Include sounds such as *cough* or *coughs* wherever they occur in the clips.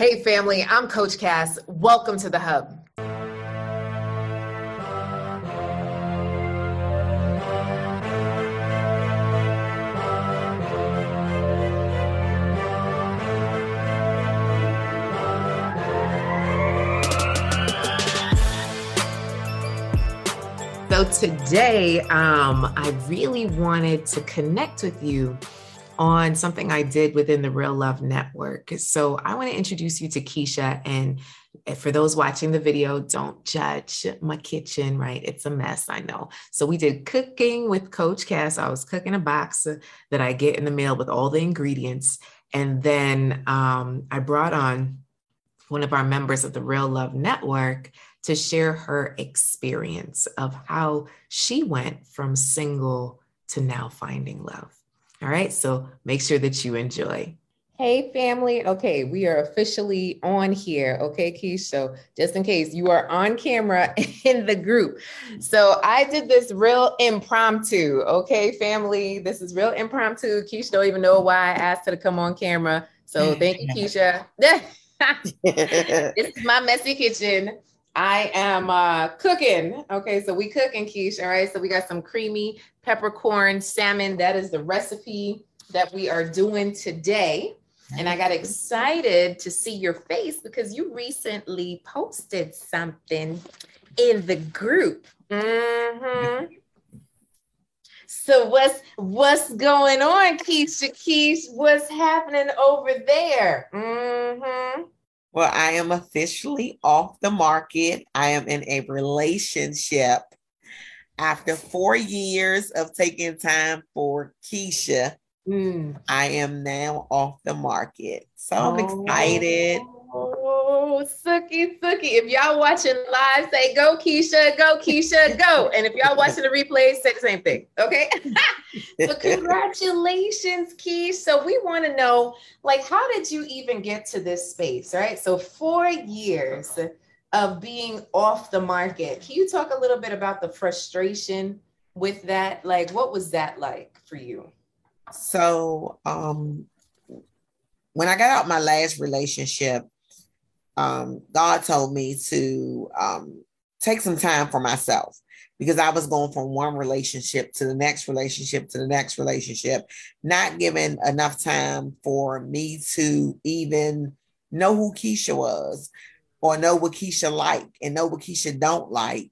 Hey, family, I'm Coach Cass. Welcome to the Hub. So today, um, I really wanted to connect with you on something I did within the Real Love Network. So I want to introduce you to Keisha. And for those watching the video, don't judge my kitchen, right? It's a mess, I know. So we did cooking with Coach Cass. I was cooking a box that I get in the mail with all the ingredients. And then um, I brought on one of our members of the Real Love Network to share her experience of how she went from single to now finding love. All right. So make sure that you enjoy. Hey, family. Okay, we are officially on here. Okay, Keish. So, just in case you are on camera *laughs* in the group. So, I did this real impromptu. Okay, family. This is real impromptu. Keisha don't even know why I asked her to come on camera. So, thank you, *laughs* Keisha. *laughs* this is my messy kitchen. I am uh, cooking. Okay, so we cooking, Keish. All right, so we got some creamy peppercorn salmon. That is the recipe that we are doing today. And I got excited to see your face because you recently posted something in the group. Mm-hmm. So what's what's going on, Keisha Keish? What's happening over there? Mm-hmm. Well, I am officially off the market. I am in a relationship after four years of taking time for Keisha, mm. I am now off the market. So I'm oh. excited. Oh, Suki, Suki. If y'all watching live, say go Keisha, go Keisha, go. And if y'all watching the replay, say the same thing. Okay. *laughs* so congratulations, Keisha. So we want to know, like, how did you even get to this space? Right. So four years of being off the market. Can you talk a little bit about the frustration with that? Like, what was that like for you? So, um, when I got out my last relationship, um, God told me to um, take some time for myself because I was going from one relationship to the next relationship to the next relationship, not giving enough time for me to even know who Keisha was or know what Keisha like and know what Keisha don't like.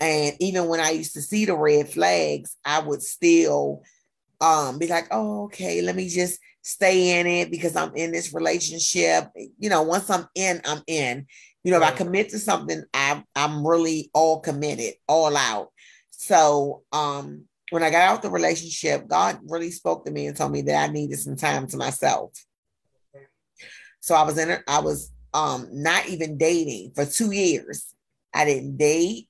And even when I used to see the red flags, I would still um, be like, oh, okay, let me just stay in it because I'm in this relationship. You know, once I'm in, I'm in. You know, if I commit to something, I, I'm really all committed, all out. So um, when I got out the relationship, God really spoke to me and told me that I needed some time to myself. So I was in it, I was um not even dating for two years. I didn't date.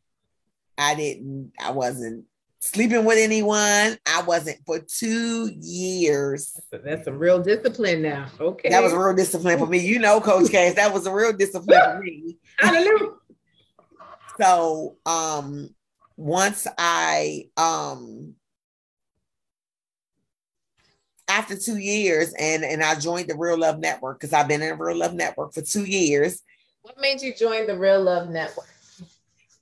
I didn't, I wasn't sleeping with anyone. I wasn't for two years. That's, that's some real discipline now. Okay. That was a real discipline for me. You know, Coach *laughs* Cass, that was a real discipline for me. Hallelujah. So um once I um after two years and and I joined the Real Love Network because I've been in the Real Love Network for two years. What made you join the Real Love Network?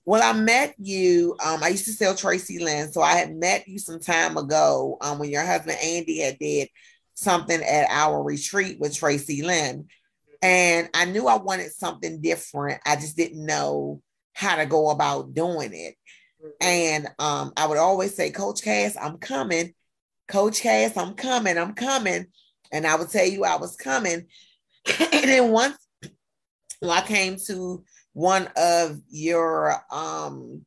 Well, I met you. Um, I used to sell Traci Lynn, so I had met you some time ago. Um, when your husband Andy had did something at our retreat with Traci Lynn, and I knew I wanted something different. I just didn't know how to go about doing it. Mm-hmm. And um, I would always say, Coach Cass, I'm coming. Coach Cass, I'm coming, I'm coming. And I would tell you I was coming. *clears throat* and then once well, I came to one of your um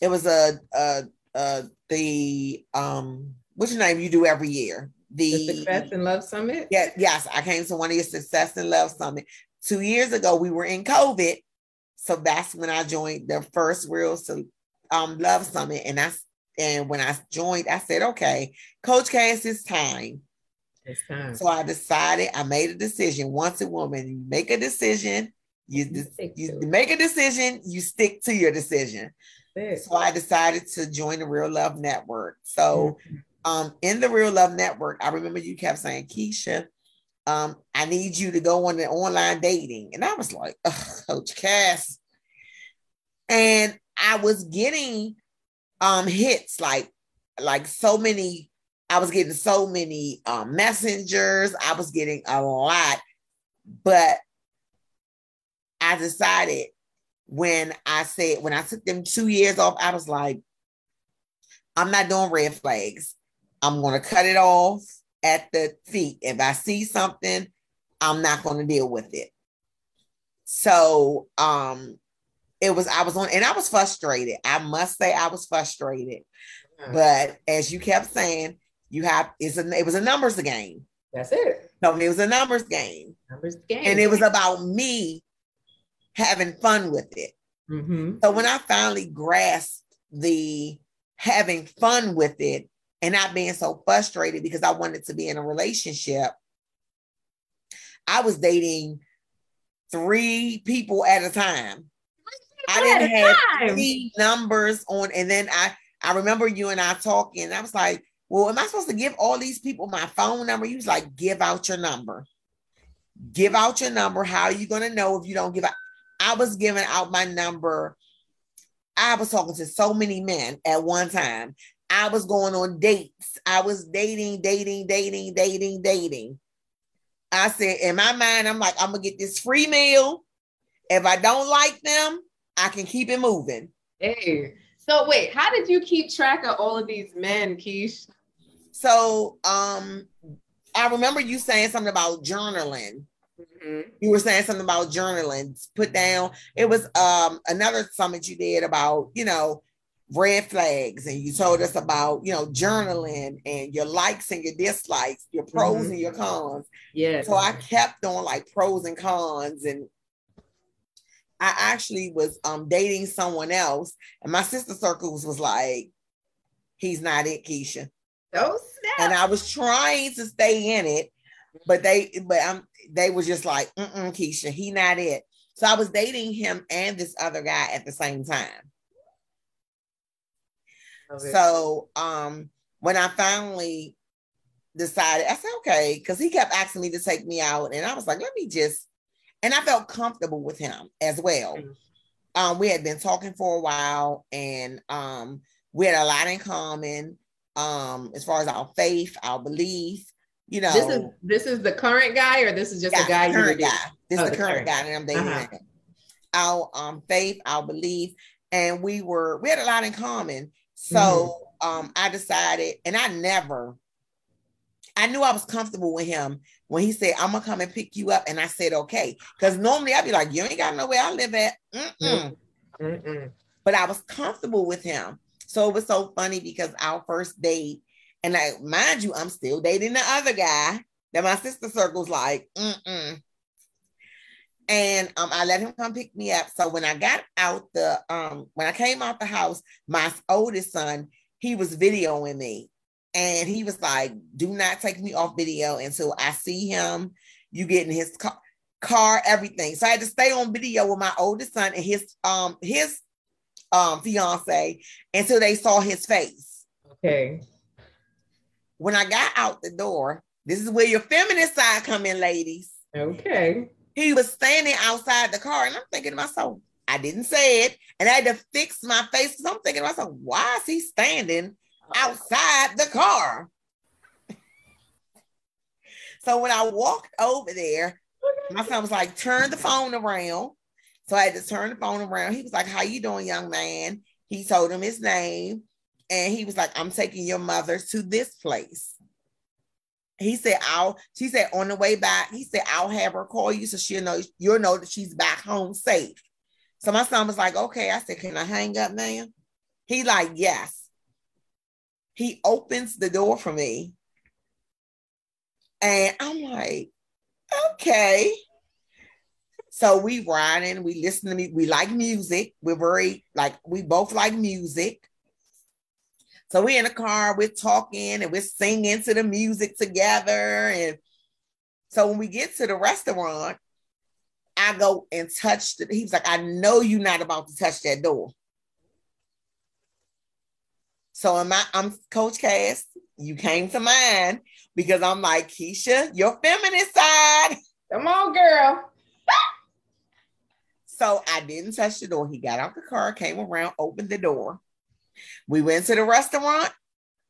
it was a uh uh the um what's your name you do every year? The, the Success and Love Summit? Yeah, yes. I came to one of your Success and Love Summit. Two years ago, we were in COVID. So that's when I joined the first real um, love summit. And I and when I joined, I said, okay, Coach Cass, it's time. It's time. So I decided, I made a decision. Once a woman, you make a decision, you, you make a decision, you stick to your decision. So I decided to join the Real Love Network. So mm-hmm. um, in the Real Love Network, I remember you kept saying, Keisha, um, I need you to go on the online dating. And I was like, Coach Cass. And I was getting um hits like like so many, I was getting so many um messengers, I was getting a lot, but I decided when I said when I took them two years off, I was like, I'm not doing red flags. I'm gonna cut it off at the feet. If I see something, I'm not going to deal with it. So um it was I was on and I was frustrated. I must say I was frustrated. Mm-hmm. But as you kept saying, you have it's a it was a numbers game. That's it. So it was a numbers game. Numbers game. And it was about me having fun with it. Mm-hmm. So when I finally grasped the having fun with it, and not being so frustrated because I wanted to be in a relationship. I was dating three people at a time. I didn't have three numbers on, and then I I remember you and I talking. I was like, "Well, am I supposed to give all these people my phone number?" You was like, "Give out your number. Give out your number. How are you gonna know if you don't give out?" I was giving out my number. I was talking to so many men at one time I was going on dates. I was dating, dating, dating, dating, dating. I said, in my mind, I'm like, I'm gonna get this free meal. If I don't like them, I can keep it moving. Hey, so wait, how did you keep track of all of these men, Keish? So, um, I remember you saying something about journaling. Mm-hmm. You were saying something about journaling. Put down. It was um another summit you did about you know red flags and you told us about you know journaling and your likes and your dislikes your pros mm-hmm. and your cons yeah so i kept on like pros and cons and i actually was um dating someone else and my sister circles was like he's not it keisha oh snap. and i was trying to stay in it but they but i'm they were just like mm keisha he not it so i was dating him and this other guy at the same time so um when I finally decided, I said, okay, because he kept asking me to take me out. And I was like, let me just, and I felt comfortable with him as well. Mm-hmm. Um, we had been talking for a while and um, we had a lot in common um, as far as our faith, our belief. You know, this is this is the current guy, or this is just yeah, a guy. Current guy. This oh, is the, current, current guy that I'm dating. Uh-huh. Our um, faith, our belief, and we were we had a lot in common. So mm-hmm. um, I decided, and I never, I knew I was comfortable with him when he said, I'm gonna come and pick you up. And I said, okay. Because normally I'd be like, you ain't got nowhere I live at. Mm-mm. Mm-mm. But I was comfortable with him. So it was so funny because our first date, and like, mind you, I'm still dating the other guy that my sister circle's like, mm-mm. And um, I let him come pick me up. So when I got out the um, when I came out the house, my oldest son, he was videoing me. And he was like, do not take me off video until I see him. You get in his car, car, everything. So I had to stay on video with my oldest son and his um his um fiance until they saw his face. Okay. When I got out the door, this is where your feminist side come in, ladies. Okay he was standing outside the car, and I'm thinking to myself, I didn't say it, and I had to fix my face because I'm thinking to myself, why is he standing outside the car? *laughs* so when I walked over there, my son was like, turn the phone around. So I had to turn the phone around. He was like, How you doing, young man? He told him his name. And he was like, I'm taking your mother to this place he said I'll she said on the way back, he said I'll have her call you so she'll know you'll know that she's back home safe. So my son was like, okay. I said, Can I hang up, man? He like, yes. He opens the door for me. And I'm like, okay. So we riding, we listen to me, we like music. We're very like we both like music. So we're in the car, we're talking and we're singing to the music together. And so when we get to the restaurant, I go and touch the, he was like, I know you're not about to touch that door. So am I, I'm Coach Cass. You came to mind because I'm like, Keisha, your feminine side. Come on, girl. so I didn't touch the door. He got out the car, came around, opened the door. We went to the restaurant.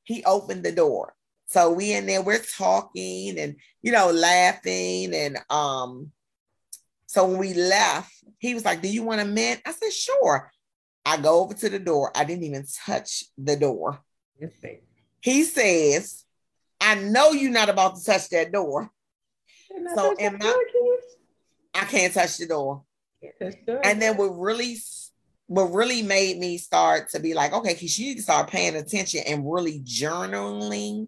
He opened the door. So we in there, we're talking and you know, laughing. And um, so when we left, he was like, Do you want a mint? I said, Sure. I go over to the door. I didn't even touch the door. He says, I know you're not about to touch that door. So am I, I can't touch the door. And then what really what really made me start to be like, okay, because you need to start paying attention and really journaling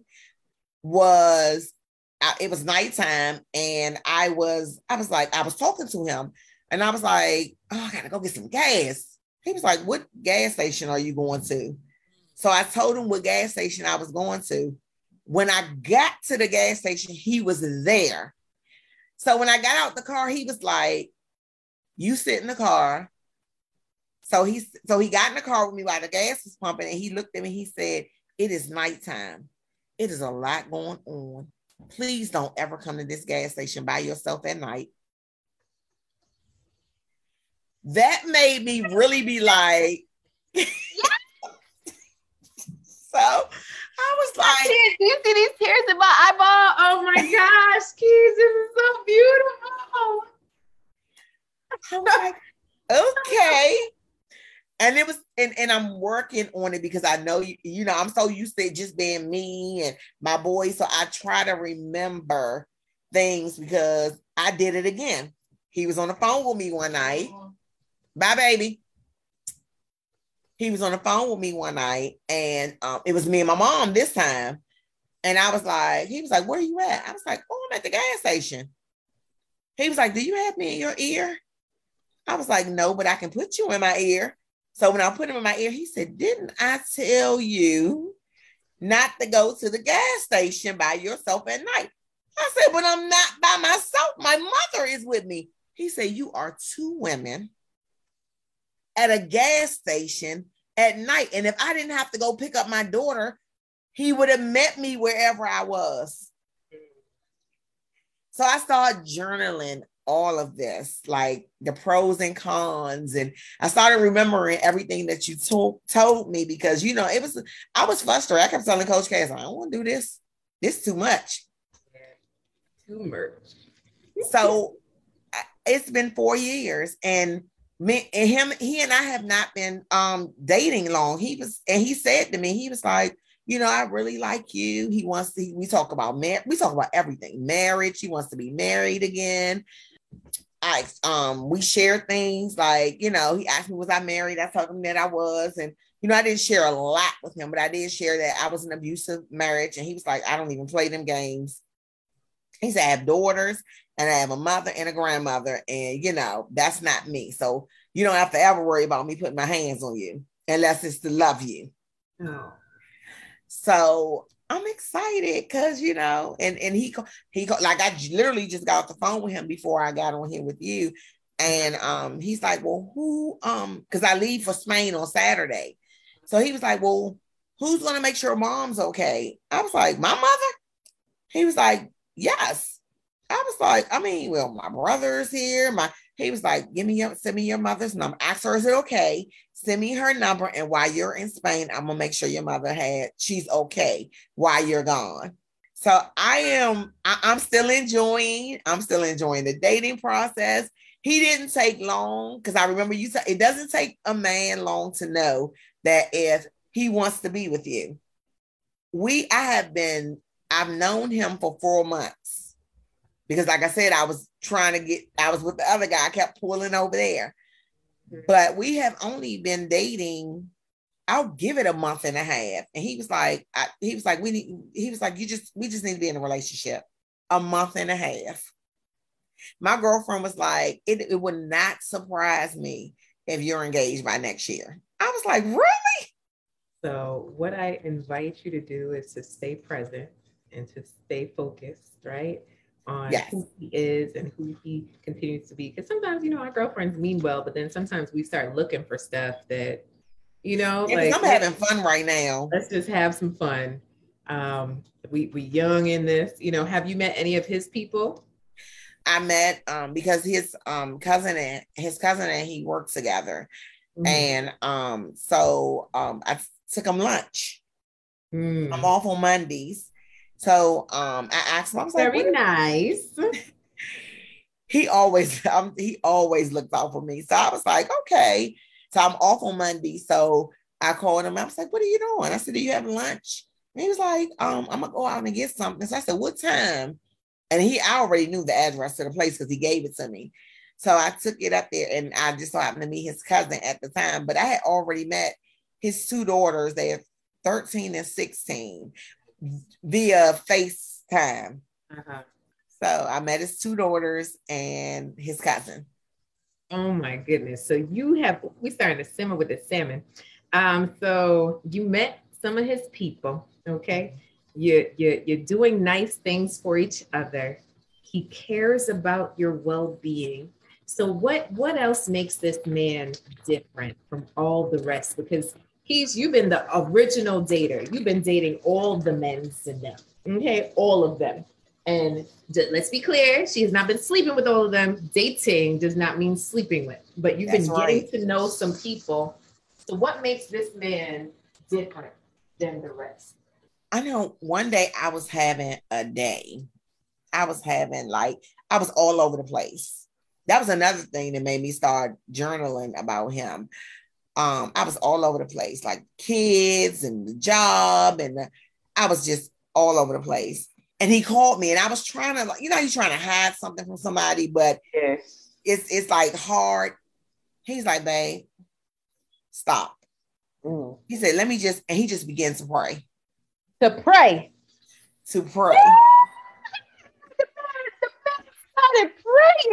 was it was nighttime and I was I was like I was talking to him and I was like, oh, I gotta go get some gas. He was like, what gas station are you going to? So I told him what gas station I was going to. When I got to the gas station, he was there. So when I got out the car, he was like, "You sit in the car." So he so he got in the car with me while the gas was pumping, and he looked at me. He said, "It is nighttime. It is a lot going on. Please don't ever come to this gas station by yourself at night." That made me really be like, *laughs* so I was like, you see these tears in my eyeball? Oh my *laughs* gosh, Keys, this is so beautiful. I was like, okay. And it was, and, and I'm working on it because I know you, you know, I'm so used to just being me and my boys. So I try to remember things because I did it again. He was on the phone with me one night. Bye, baby he was on the phone with me one night and um, it was me and my mom this time. And I was like, he was like, where are you at? I was like, oh, I'm at the gas station. He was like, do you have me in your ear? I was like, no, but I can put you in my ear. So when I put him in my ear, he said, didn't I tell you not to go to the gas station by yourself at night? I said, but I'm not by myself. My mother is with me. He said, you are two women at a gas station at night. And if I didn't have to go pick up my daughter, he would have met me wherever I was. So I started journaling all of this, like the pros and cons. And I started remembering everything that you told told me because you know it was I was frustrated. I kept telling Coach Cass, I don't want to do this. This too much. Too much. so it's been four years and me and him, he and I have not been um dating long. He was, and he said to me, he was like, you know, I really like you. He wants to, we talk about mar- we talk about everything, marriage. He wants to be married again. I um we share things like, you know, he asked me, was I married? I told him that I was. And you know, I didn't share a lot with him, but I did share that I was an abusive marriage. And he was like, I don't even play them games. He said, I have daughters and I have a mother and a grandmother, and you know, that's not me. So you don't have to ever worry about me putting my hands on you unless it's to love you. No. So I'm excited because you know, and and he he like I literally just got off the phone with him before I got on here with you, and um he's like, well, who um because I leave for Spain on Saturday, so he was like, well, who's gonna make sure mom's okay? I was like, my mother. He was like, yes. I was like, I mean, well, my brother's here. My he was like, give me your send me your mother's number. Ask her, is it okay? Send me her number. And while you're in Spain, I'm gonna make sure your mother had she's okay while you're gone. So I am I, I'm still enjoying, I'm still enjoying the dating process. He didn't take long because I remember you said it doesn't take a man long to know that if he wants to be with you. We I have been, I've known him for four months because like I said, I was trying to get, I was with the other guy, I kept pulling over there. Mm-hmm. But we have only been dating, I'll give it a month and a half. And he was like, I, he was like, we need, he was like, you just, we just need to be in a relationship. A month and a half. My girlfriend was like, it, it would not surprise me if you're engaged by next year. I was like, really? So, what I invite you to do is to stay present and to stay focused, right? On yes. who he is and who he continues to be. Because sometimes, you know, our girlfriends mean well, but then sometimes we start looking for stuff that You know, yeah, like I'm having fun right now. Let's just have some fun. Um, we we young in this. You know, have you met any of his people? I met um because his um cousin and his cousin and he worked together. Mm-hmm. And um so um I took him lunch. Mm. I'm off on Mondays. So um I asked him, I was very like, nice. *laughs* he always *laughs* um, he always looks out for me. So I was like, okay. So I'm off on Monday. So I called him. I was like, what are you doing? I said, Do you have lunch? And he was like, um, I'm gonna go out and get something. So I said, What time? And he I already knew the address to the place because he gave it to me. So I took it up there and I just so happened to meet his cousin at the time. But I had already met his two daughters, they are 13 and 16, via FaceTime. Uh-huh. So I met his two daughters and his cousin. Oh my goodness. So you have we starting to simmer with the salmon. Um, so you met some of his people, okay? You you you're doing nice things for each other. He cares about your well-being. So what what else makes this man different from all the rest? Because he's you've been the original dater. You've been dating all the men in them. Okay, all of them. And let's be clear, she has not been sleeping with all of them. Dating does not mean sleeping with, but you've That's been getting to know some people. So, what makes this man different than the rest? I know one day I was having a day. I was having like, I was all over the place. That was another thing that made me start journaling about him. Um, I was all over the place, like kids and the job, and the, I was just all over the place and he called me and I was trying to like, you know, you're trying to hide something from somebody, but yes. it's it's like hard. He's like, babe, stop. Mm. He said, let me just, and he just began to pray. To pray. To pray. *laughs* started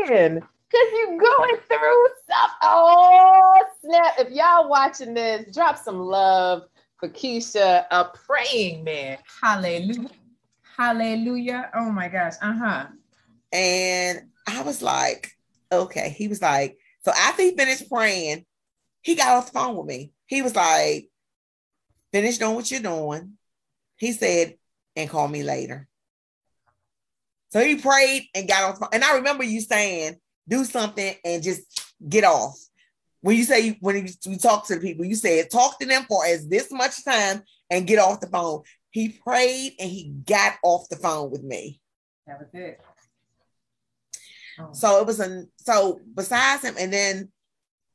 praying because you going through stuff. Oh, snap. If y'all watching this, drop some love for Keisha, a praying man. Hallelujah. Hallelujah. Oh my gosh. Uh-huh. And I was like, okay. He was like, so after he finished praying, he got off the phone with me. He was like, finish doing what you're doing. He said, and call me later. So he prayed and got off. And I remember you saying, do something and just get off. When you say when you, talk to the people, you said talk to them for as this much time and get off the phone. He prayed and he got off the phone with me. That was it. Oh. So it was a so besides him, and then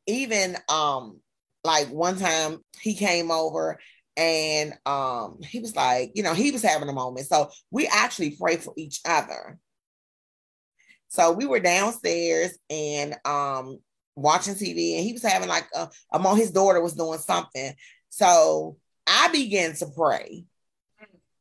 even um like one time he came over and um he was like, you know, he was having a moment. So we actually pray for each other. So we were downstairs and um watching TV and he was having like a, among his daughter was doing something. So I began to pray.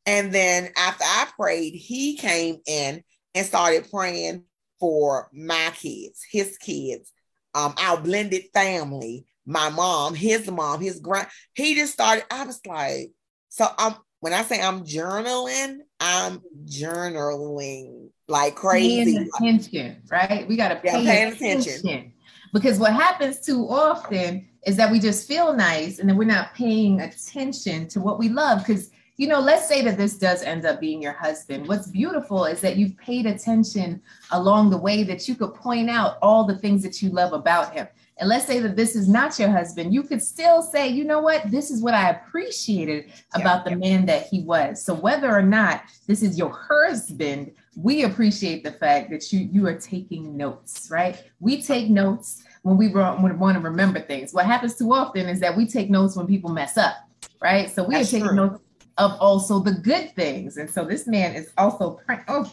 And then after I prayed, he came in and started praying for my kids, his kids, um, our blended family, my mom, his mom, his grand. He just started. I was like, so I'm when I say I'm journaling, I'm journaling like crazy. Paying attention, right? We got to pay yeah, attention. attention. Because what happens too often is that we just feel nice and then we're not paying attention to what we love. Because you know, let's say that this does end up being your husband. What's beautiful is that you've paid attention along the way that you could point out all the things that you love about him. And let's say that this is not your husband, you could still say, you know what, this is what I appreciated about yeah, the yeah. man that he was. So whether or not this is your husband, we appreciate the fact that you you are taking notes, right? We take notes when we want to remember things. What happens too often is that we take notes when people mess up, right? So we That's are taking true. notes of also the good things. And so this man is also praying. Oh,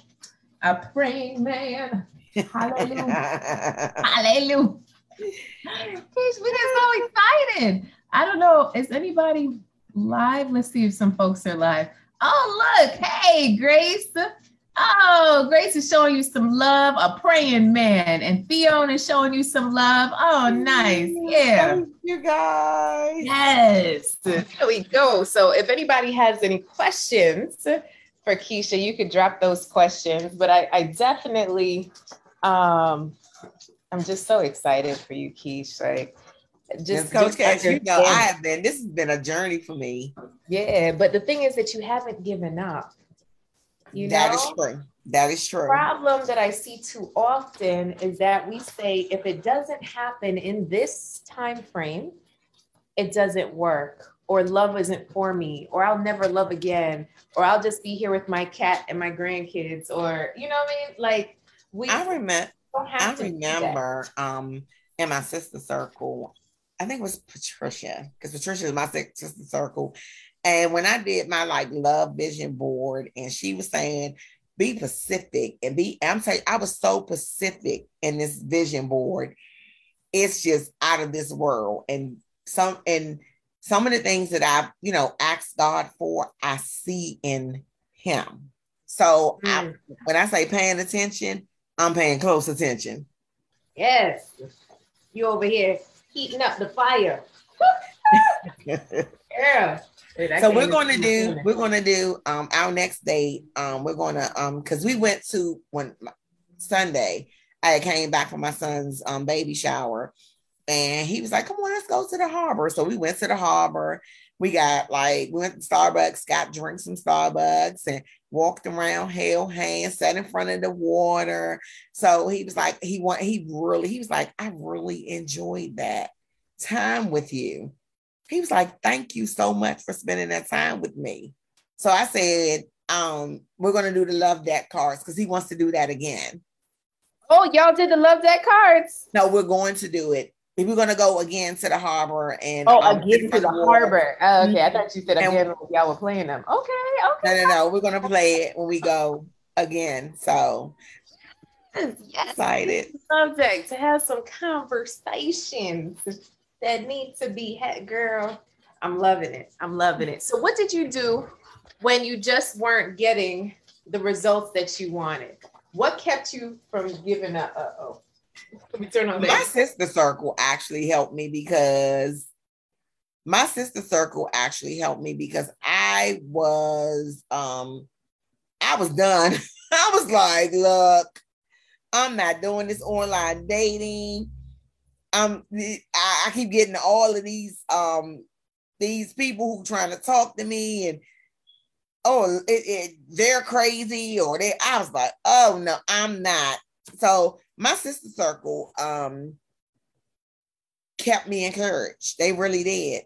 a praying man. *laughs* Hallelujah. Hallelujah. We get so excited. I don't know. Is anybody live? Let's see if some folks are live. Oh, look. Hey, Grace. Oh, Grace is showing you some love, a praying man, and Fiona is showing you some love. Oh, nice. Yeah. Thank you guys. Yes. There we go. So if anybody has any questions for Keisha, you could drop those questions. But I, I definitely um I'm just so excited for you, Keisha. Like Just, Coach Cass, you know, I have been. This has been a journey for me. Yeah, but the thing is that you haven't given up. You that know? is true. That is true. Problem that I see too often is that we say if it doesn't happen in this time frame, it doesn't work, or love isn't for me, or I'll never love again, or I'll just be here with my cat and my grandkids, or you know what I mean? Like we I remember I remember um in my sister circle, I think it was Patricia, because Patricia is my sister circle. And when I did my like love vision board, and she was saying, be Pacific and be, I'm saying I was so Pacific in this vision board. It's just out of this world. And some and some of the things that I've, you know, asked God for, I see in him. So mm. I, when I say paying attention, I'm paying close attention. Yes. You over here heating up the fire. *laughs* yeah. so we're going to do we're going to do um our next date um we're going to um because we went to when Sunday I came back from my son's um baby shower and he was like come on let's go to the harbor so we went to the harbor we got like we went to Starbucks got drinks from Starbucks and walked around held hands sat in front of the water so he was like he want he really he was like I really enjoyed that time with you he was like, Thank you so much for spending that time with me. So I said, um, we're gonna do the love deck cards because he wants to do that again. Oh, y'all did the love deck cards? No, we're going to do it. We're gonna go again to the harbor and oh, um, again to the harbor. Oh, okay, I thought you said again y'all were playing them. Okay, okay. No, no, no. We're gonna play it when we go again. So yes. excited. Subject to have some conversations that need to be had, girl. I'm loving it. I'm loving it. So, what did you do when you just weren't getting the results that you wanted? What kept you from giving up? Uh oh. Let turn on My sister circle actually helped me because my sister circle actually helped me because I was um I was done. *laughs* I was like, look, I'm not doing this online dating. Um I, I keep getting all of these um these people who trying to talk to me and oh it, it, they're crazy or they I was like oh no I'm not. So my sister circle um kept me encouraged they really did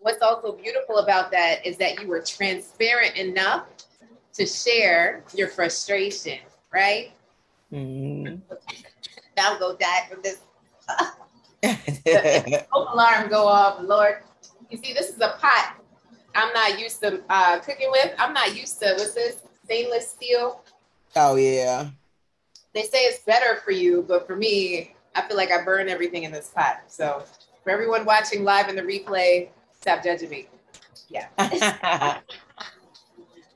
what's also beautiful about that is that you were transparent enough to share your frustration right mm-hmm now go die from this. *laughs* alarm go off, Lord. You see, this is a pot I'm not used to uh, cooking with. I'm not used to what's this stainless steel. Oh yeah. They say it's better for you, but for me, I feel like I burn everything in this pot. So for everyone watching live in the replay, stop judging me. Yeah. *laughs*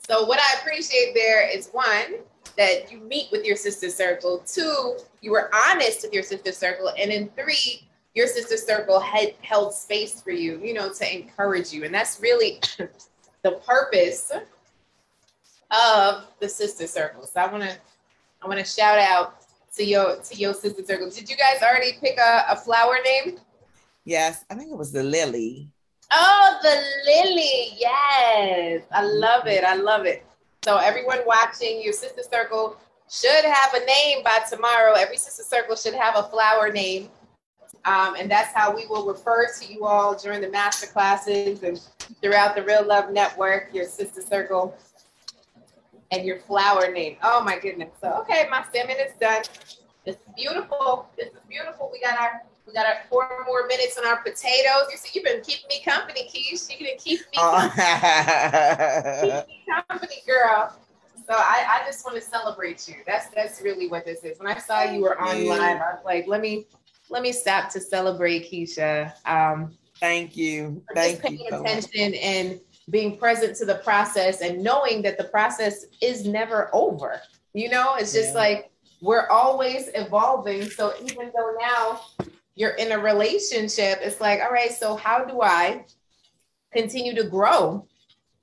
so what I appreciate there is one, that you meet with your sister circle. Two, you were honest with your sister circle. And then three, your sister circle had held space for you, you know, to encourage you. And that's really *coughs* the purpose of the sister circle. So I want to I want to shout out to your to your sister circle. Did you guys already pick a, a flower name? Yes, I think it was the lily. Oh, the lily. Yes. I love it. I love it. So everyone watching your sister circle should have a name by tomorrow. Every sister circle should have a flower name. Um, and that's how we will refer to you all during the master classes and throughout the Real Love Network, your sister circle and your flower name. Oh my goodness. So, okay, my salmon is done. This is beautiful. This is beautiful. We got our we got our four more minutes on our potatoes. You see, you've been keeping me company, Keish. You can keep me company, keep me company girl. So I, I just want to celebrate you. That's that's really what this is. When I saw you were on live, I was like, let me let me stop to celebrate Keisha. Um, Thank you. Thank just paying you attention and being present to the process and knowing that the process is never over. You know, it's just yeah. like we're always evolving. So even though now you're in a relationship, it's like, all right, so how do I continue to grow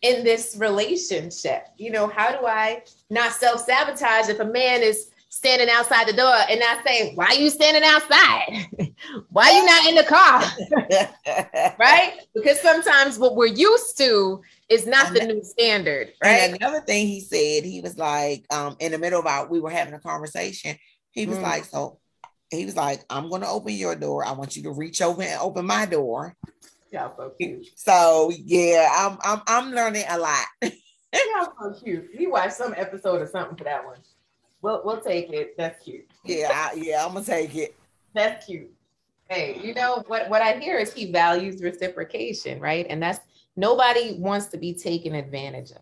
in this relationship? You know, how do I not self sabotage if a man is standing outside the door and not saying, why are you standing outside? *laughs* why are you not in the car? *laughs* right? Because sometimes what we're used to is not the new standard. Right. And another thing he said, he was like, um, in the middle of our, we were having a conversation. He was mm. like, so he was like, I'm gonna open your door. I want you to reach over and open my door. Yeah, so cute. So yeah, I'm I'm I'm learning a lot. *laughs* Y'all so cute. We watched some episode or something for that one. We'll we'll take it. That's cute. Yeah, I, yeah, I'm gonna take it. That's cute. Hey, you know what? What I hear is he values reciprocation, right? And that's nobody wants to be taken advantage of.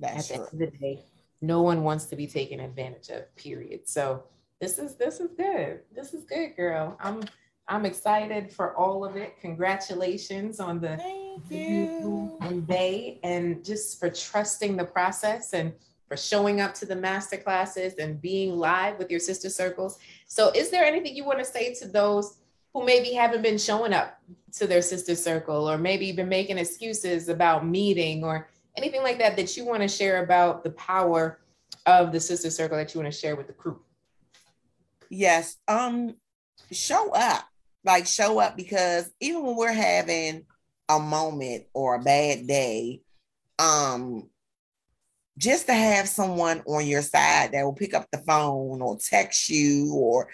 That's At true. the end of the day, no one wants to be taken advantage of. Period. So this is this is good. This is good, girl. I'm I'm excited for all of it. Congratulations on the Thank you. and they and just for trusting the process and for showing up to the master classes and being live with your sister circles. So is there anything you want to say to those who maybe haven't been showing up to their sister circle or maybe been making excuses about meeting or anything like that that you want to share about the power of the sister circle that you want to share with the crew? Yes. Um show up like show up because even when we're having a moment or a bad day, um, just to have someone on your side that will pick up the phone or text you or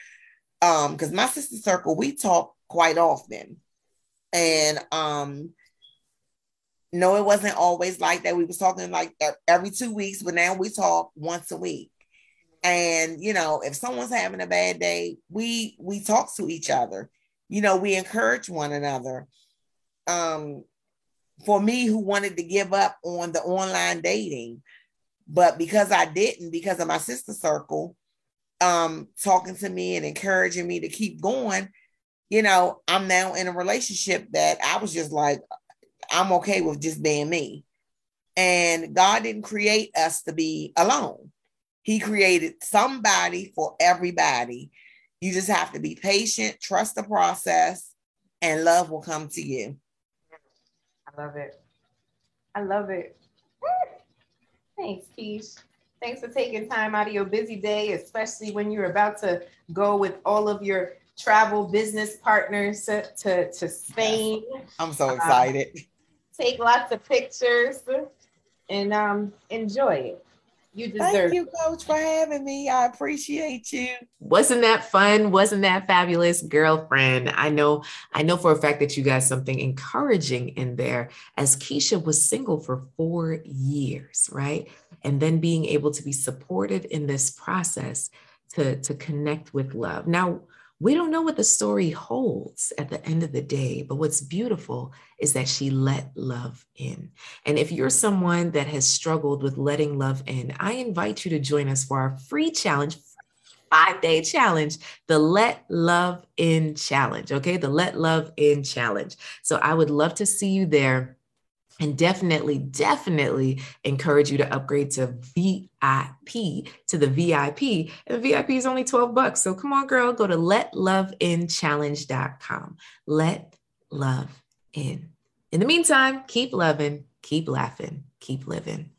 um because my sister circle we talk quite often. And um no it wasn't always like that. We was talking like every two weeks but now we talk once a week. And you know if someone's having a bad day we we talk to each other. You know, we encourage one another. Um, for me, who wanted to give up on the online dating, but because I didn't, because of my sister circle, um, talking to me and encouraging me to keep going, you know, I'm now in a relationship that I was just like, I'm okay with just being me. And God didn't create us to be alone. He created somebody for everybody. You just have to be patient, trust the process, and love will come to you. I love it. I love it. Thanks, Keish. Thanks for taking time out of your busy day, especially when you're about to go with all of your travel business partners to, to, to Spain. I'm so um, excited. Um, take lots of pictures and um, enjoy it. You deserve. Thank you, Coach, for having me. I appreciate you. Wasn't that fun? Wasn't that fabulous, girlfriend? I know, I know for a fact that you got something encouraging in there. As Keisha was single for four years, right, and then being able to be supported in this process to to connect with love. Now we don't know what the story holds at the end of the day, but what's beautiful is that she let love in. And if you're someone that has struggled with letting love in, I invite you to join us for our free challenge, five day challenge, the Let Love In Challenge. Okay, the Let Love In Challenge. So I would love to see you there and definitely, definitely encourage you to upgrade to VIP, to the VIP. And the VIP is only 12 bucks. So come on, girl, go to letloveinchallenge.com. Let love in. In the meantime, keep loving, keep laughing, keep living.